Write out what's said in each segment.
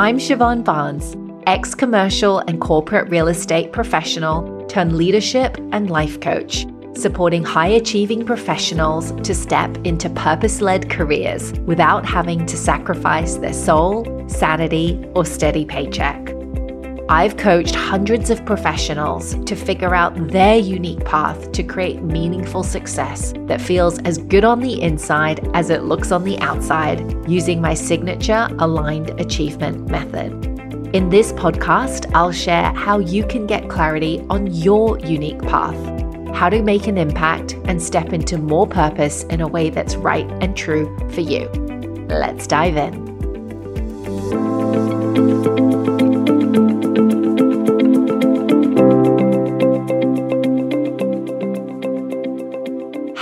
I'm Siobhan Barnes, ex commercial and corporate real estate professional turned leadership and life coach, supporting high achieving professionals to step into purpose led careers without having to sacrifice their soul, sanity, or steady paycheck. I've coached hundreds of professionals to figure out their unique path to create meaningful success that feels as good on the inside as it looks on the outside using my signature aligned achievement method. In this podcast, I'll share how you can get clarity on your unique path, how to make an impact and step into more purpose in a way that's right and true for you. Let's dive in.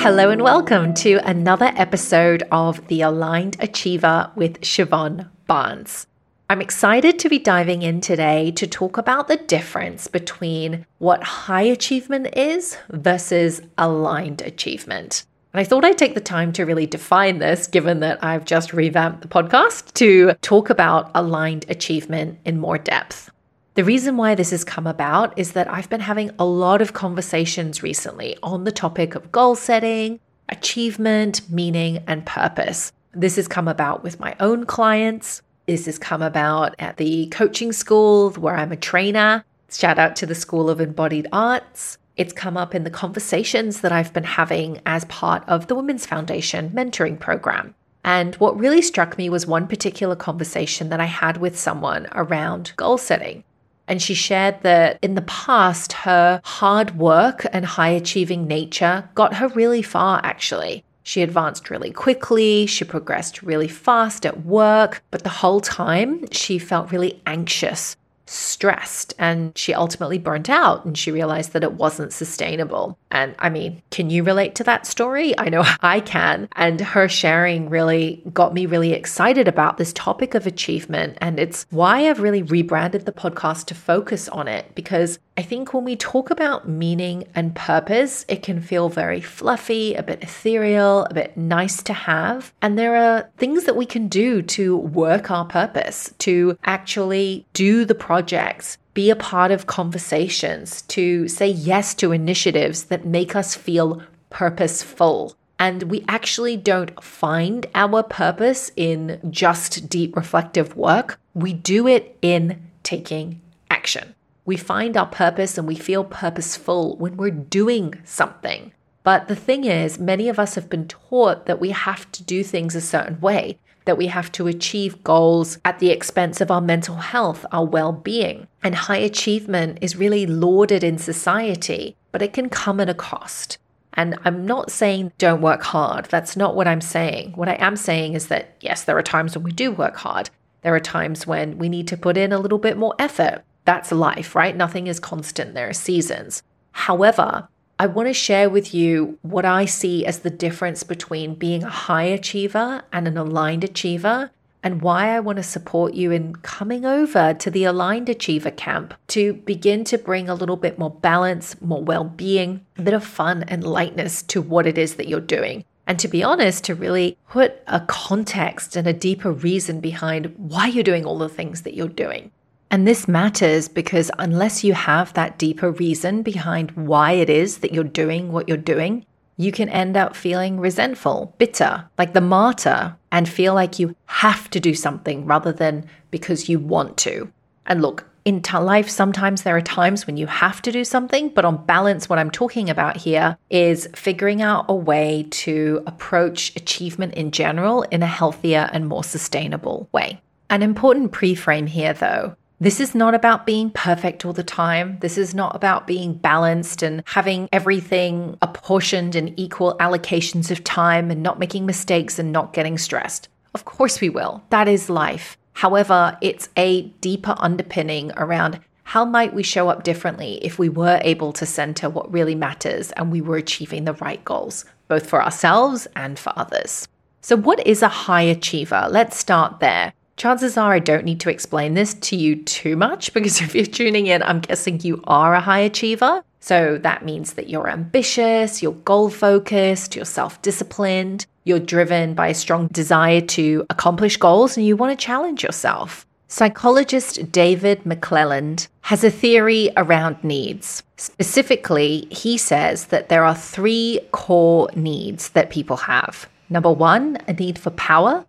Hello and welcome to another episode of The Aligned Achiever with Siobhan Barnes. I'm excited to be diving in today to talk about the difference between what high achievement is versus aligned achievement. And I thought I'd take the time to really define this, given that I've just revamped the podcast to talk about aligned achievement in more depth. The reason why this has come about is that I've been having a lot of conversations recently on the topic of goal setting, achievement, meaning, and purpose. This has come about with my own clients. This has come about at the coaching school where I'm a trainer. Shout out to the School of Embodied Arts. It's come up in the conversations that I've been having as part of the Women's Foundation mentoring program. And what really struck me was one particular conversation that I had with someone around goal setting. And she shared that in the past, her hard work and high achieving nature got her really far, actually. She advanced really quickly, she progressed really fast at work, but the whole time she felt really anxious stressed and she ultimately burnt out and she realized that it wasn't sustainable. And I mean, can you relate to that story? I know I can. And her sharing really got me really excited about this topic of achievement. And it's why I've really rebranded the podcast to focus on it because I think when we talk about meaning and purpose, it can feel very fluffy, a bit ethereal, a bit nice to have. And there are things that we can do to work our purpose, to actually do the projects, be a part of conversations, to say yes to initiatives that make us feel purposeful. And we actually don't find our purpose in just deep reflective work. We do it in taking action. We find our purpose and we feel purposeful when we're doing something. But the thing is, many of us have been taught that we have to do things a certain way, that we have to achieve goals at the expense of our mental health, our well being. And high achievement is really lauded in society, but it can come at a cost. And I'm not saying don't work hard. That's not what I'm saying. What I am saying is that, yes, there are times when we do work hard. There are times when we need to put in a little bit more effort. That's life, right? Nothing is constant, there are seasons. However, I want to share with you what I see as the difference between being a high achiever and an aligned achiever, and why I want to support you in coming over to the aligned achiever camp to begin to bring a little bit more balance, more well being, a bit of fun and lightness to what it is that you're doing. And to be honest, to really put a context and a deeper reason behind why you're doing all the things that you're doing. And this matters because unless you have that deeper reason behind why it is that you're doing what you're doing, you can end up feeling resentful, bitter, like the martyr, and feel like you have to do something rather than because you want to. And look, in life, sometimes there are times when you have to do something, but on balance, what I'm talking about here is figuring out a way to approach achievement in general in a healthier and more sustainable way. An important pre frame here, though, this is not about being perfect all the time. This is not about being balanced and having everything apportioned in equal allocations of time and not making mistakes and not getting stressed. Of course, we will. That is life. However, it's a deeper underpinning around how might we show up differently if we were able to center what really matters and we were achieving the right goals, both for ourselves and for others. So, what is a high achiever? Let's start there chances are I don't need to explain this to you too much because if you're tuning in, I'm guessing you are a high achiever. So that means that you're ambitious, you're goal focused, you're self disciplined, you're driven by a strong desire to accomplish goals, and you want to challenge yourself. Psychologist David McClelland has a theory around needs. Specifically, he says that there are three core needs that people have. Number one, a need for power.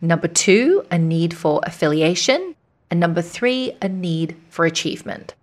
Number two, a need for affiliation. And number three, a need for achievement.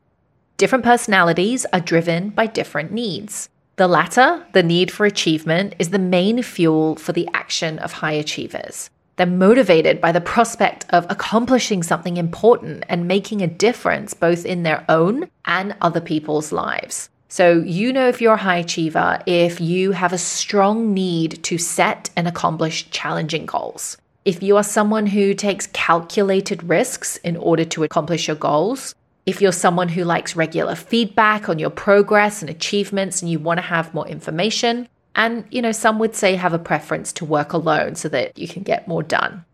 Different personalities are driven by different needs. The latter, the need for achievement, is the main fuel for the action of high achievers. They're motivated by the prospect of accomplishing something important and making a difference both in their own and other people's lives. So, you know, if you're a high achiever, if you have a strong need to set and accomplish challenging goals. If you are someone who takes calculated risks in order to accomplish your goals, if you're someone who likes regular feedback on your progress and achievements and you want to have more information, and, you know, some would say have a preference to work alone so that you can get more done.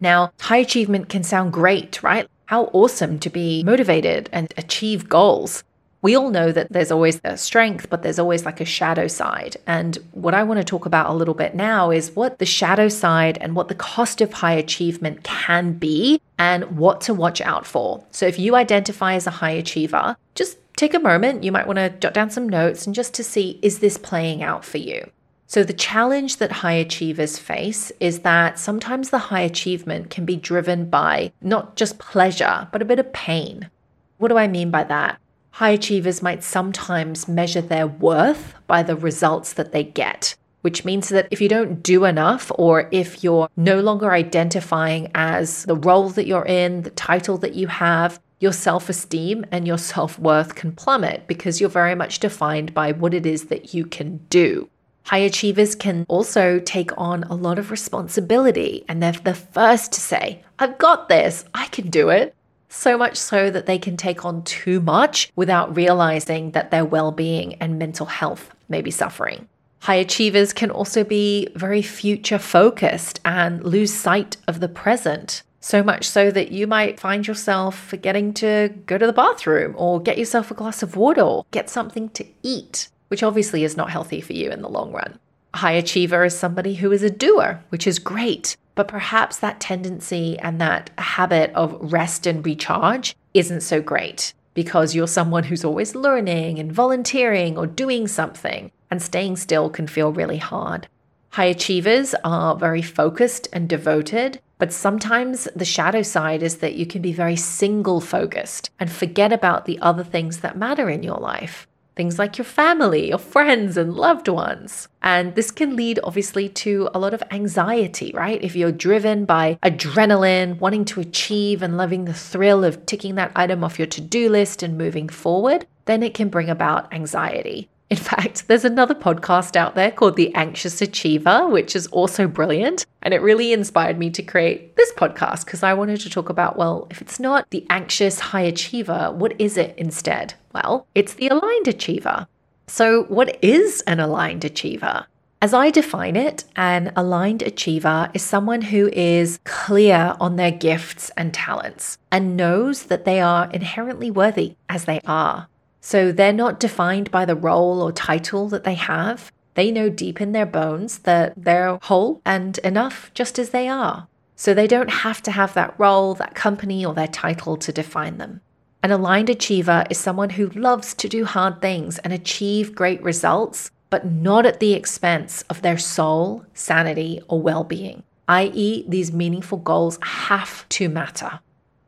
Now, high achievement can sound great, right? How awesome to be motivated and achieve goals. We all know that there's always a strength, but there's always like a shadow side. And what I want to talk about a little bit now is what the shadow side and what the cost of high achievement can be and what to watch out for. So if you identify as a high achiever, just take a moment. You might want to jot down some notes and just to see is this playing out for you? So, the challenge that high achievers face is that sometimes the high achievement can be driven by not just pleasure, but a bit of pain. What do I mean by that? High achievers might sometimes measure their worth by the results that they get, which means that if you don't do enough, or if you're no longer identifying as the role that you're in, the title that you have, your self esteem and your self worth can plummet because you're very much defined by what it is that you can do. High achievers can also take on a lot of responsibility, and they're the first to say, I've got this, I can do it. So much so that they can take on too much without realizing that their well being and mental health may be suffering. High achievers can also be very future focused and lose sight of the present. So much so that you might find yourself forgetting to go to the bathroom or get yourself a glass of water or get something to eat, which obviously is not healthy for you in the long run. High achiever is somebody who is a doer, which is great, but perhaps that tendency and that habit of rest and recharge isn't so great because you're someone who's always learning and volunteering or doing something, and staying still can feel really hard. High achievers are very focused and devoted, but sometimes the shadow side is that you can be very single focused and forget about the other things that matter in your life. Things like your family, your friends, and loved ones. And this can lead, obviously, to a lot of anxiety, right? If you're driven by adrenaline, wanting to achieve and loving the thrill of ticking that item off your to do list and moving forward, then it can bring about anxiety. In fact, there's another podcast out there called The Anxious Achiever, which is also brilliant. And it really inspired me to create this podcast because I wanted to talk about well, if it's not the anxious high achiever, what is it instead? Well, it's the aligned achiever. So, what is an aligned achiever? As I define it, an aligned achiever is someone who is clear on their gifts and talents and knows that they are inherently worthy as they are. So they're not defined by the role or title that they have. They know deep in their bones that they're whole and enough just as they are. So they don't have to have that role, that company, or their title to define them. An aligned achiever is someone who loves to do hard things and achieve great results, but not at the expense of their soul, sanity, or well being, i.e., these meaningful goals have to matter.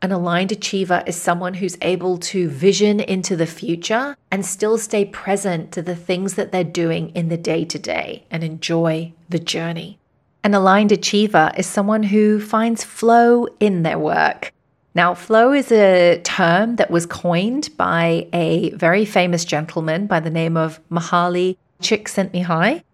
An aligned achiever is someone who's able to vision into the future and still stay present to the things that they're doing in the day to day and enjoy the journey. An aligned achiever is someone who finds flow in their work. Now, flow is a term that was coined by a very famous gentleman by the name of Mihaly Csikszentmihalyi.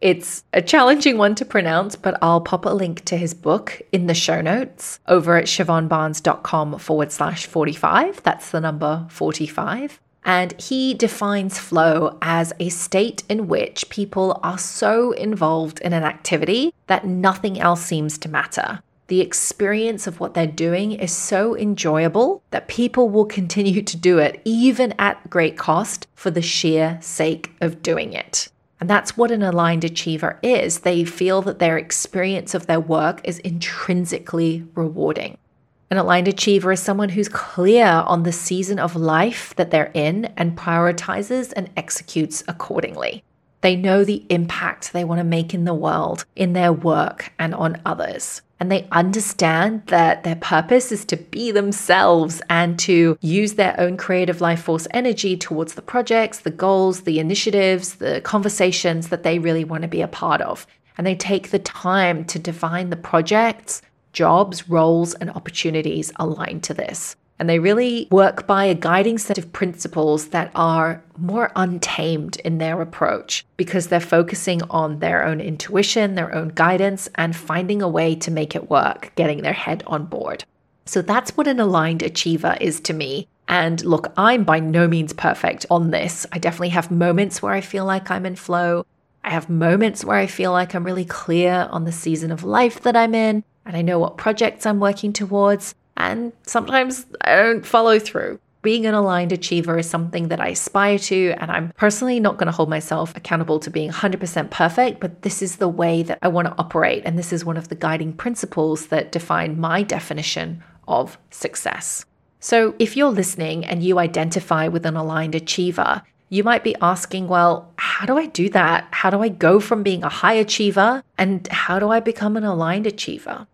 It's a challenging one to pronounce, but I'll pop a link to his book in the show notes over at siobhanbarnes.com forward slash 45. That's the number 45. And he defines flow as a state in which people are so involved in an activity that nothing else seems to matter. The experience of what they're doing is so enjoyable that people will continue to do it, even at great cost, for the sheer sake of doing it. And that's what an aligned achiever is. They feel that their experience of their work is intrinsically rewarding. An aligned achiever is someone who's clear on the season of life that they're in and prioritizes and executes accordingly. They know the impact they want to make in the world, in their work, and on others. And they understand that their purpose is to be themselves and to use their own creative life force energy towards the projects, the goals, the initiatives, the conversations that they really want to be a part of. And they take the time to define the projects, jobs, roles, and opportunities aligned to this. And they really work by a guiding set of principles that are more untamed in their approach because they're focusing on their own intuition, their own guidance, and finding a way to make it work, getting their head on board. So that's what an aligned achiever is to me. And look, I'm by no means perfect on this. I definitely have moments where I feel like I'm in flow. I have moments where I feel like I'm really clear on the season of life that I'm in and I know what projects I'm working towards and sometimes I don't follow through. Being an aligned achiever is something that I aspire to, and I'm personally not going to hold myself accountable to being 100% perfect, but this is the way that I want to operate. And this is one of the guiding principles that define my definition of success. So, if you're listening and you identify with an aligned achiever, you might be asking, well, how do I do that? How do I go from being a high achiever and how do I become an aligned achiever?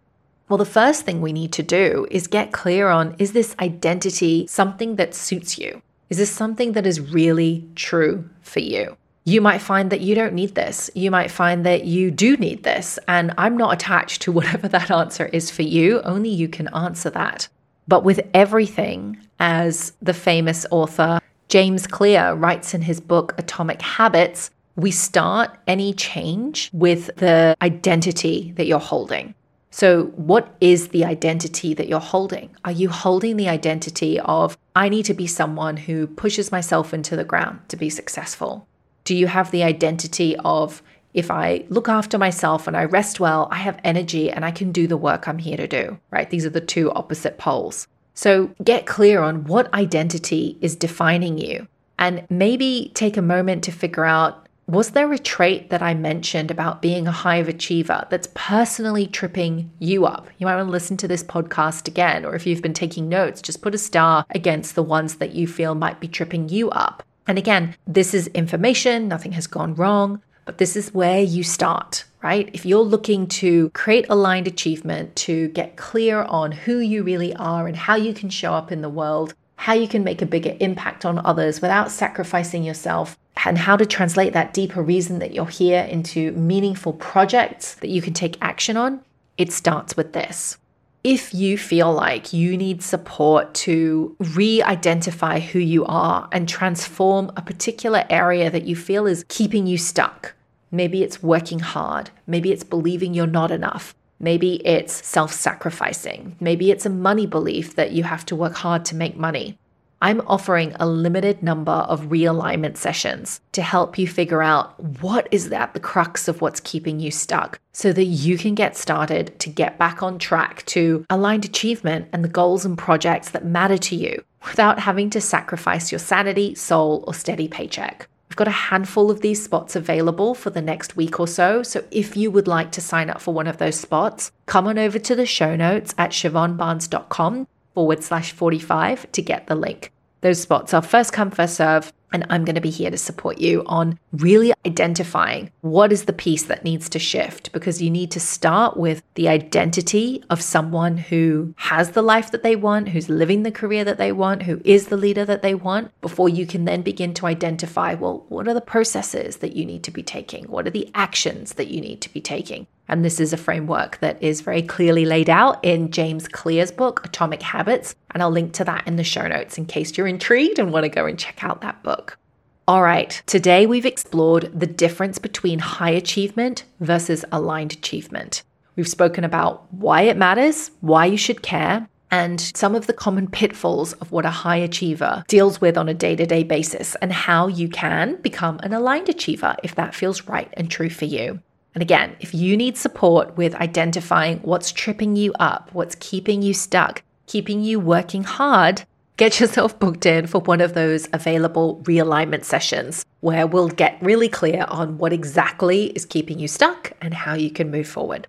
Well, the first thing we need to do is get clear on is this identity something that suits you? Is this something that is really true for you? You might find that you don't need this. You might find that you do need this. And I'm not attached to whatever that answer is for you. Only you can answer that. But with everything, as the famous author James Clear writes in his book Atomic Habits, we start any change with the identity that you're holding. So, what is the identity that you're holding? Are you holding the identity of, I need to be someone who pushes myself into the ground to be successful? Do you have the identity of, if I look after myself and I rest well, I have energy and I can do the work I'm here to do, right? These are the two opposite poles. So, get clear on what identity is defining you and maybe take a moment to figure out was there a trait that I mentioned about being a hive achiever that's personally tripping you up? You might want to listen to this podcast again, or if you've been taking notes, just put a star against the ones that you feel might be tripping you up. And again, this is information, nothing has gone wrong, but this is where you start, right? If you're looking to create aligned achievement, to get clear on who you really are and how you can show up in the world, how you can make a bigger impact on others without sacrificing yourself, and how to translate that deeper reason that you're here into meaningful projects that you can take action on, it starts with this. If you feel like you need support to re identify who you are and transform a particular area that you feel is keeping you stuck, maybe it's working hard, maybe it's believing you're not enough, maybe it's self sacrificing, maybe it's a money belief that you have to work hard to make money. I'm offering a limited number of realignment sessions to help you figure out what is at the crux of what's keeping you stuck so that you can get started to get back on track to aligned achievement and the goals and projects that matter to you without having to sacrifice your sanity, soul, or steady paycheck. I've got a handful of these spots available for the next week or so. So if you would like to sign up for one of those spots, come on over to the show notes at siobhanbarnes.com forward slash 45 to get the link. Those spots are first come, first serve. And I'm going to be here to support you on really identifying what is the piece that needs to shift because you need to start with the identity of someone who has the life that they want, who's living the career that they want, who is the leader that they want, before you can then begin to identify well, what are the processes that you need to be taking? What are the actions that you need to be taking? And this is a framework that is very clearly laid out in James Clear's book, Atomic Habits. And I'll link to that in the show notes in case you're intrigued and want to go and check out that book. All right, today we've explored the difference between high achievement versus aligned achievement. We've spoken about why it matters, why you should care, and some of the common pitfalls of what a high achiever deals with on a day to day basis, and how you can become an aligned achiever if that feels right and true for you. And again, if you need support with identifying what's tripping you up, what's keeping you stuck, keeping you working hard, get yourself booked in for one of those available realignment sessions where we'll get really clear on what exactly is keeping you stuck and how you can move forward.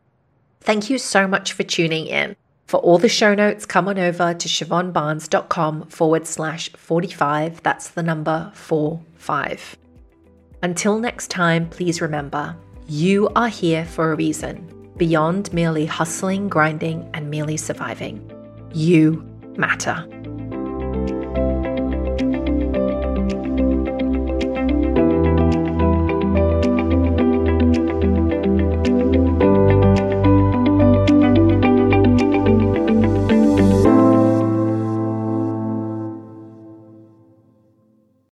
Thank you so much for tuning in. For all the show notes, come on over to siobhanbarnes.com forward slash 45. That's the number 45. Until next time, please remember you are here for a reason beyond merely hustling, grinding, and merely surviving. You matter.